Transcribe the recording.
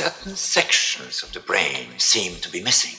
certain sections of the brain seem to be missing.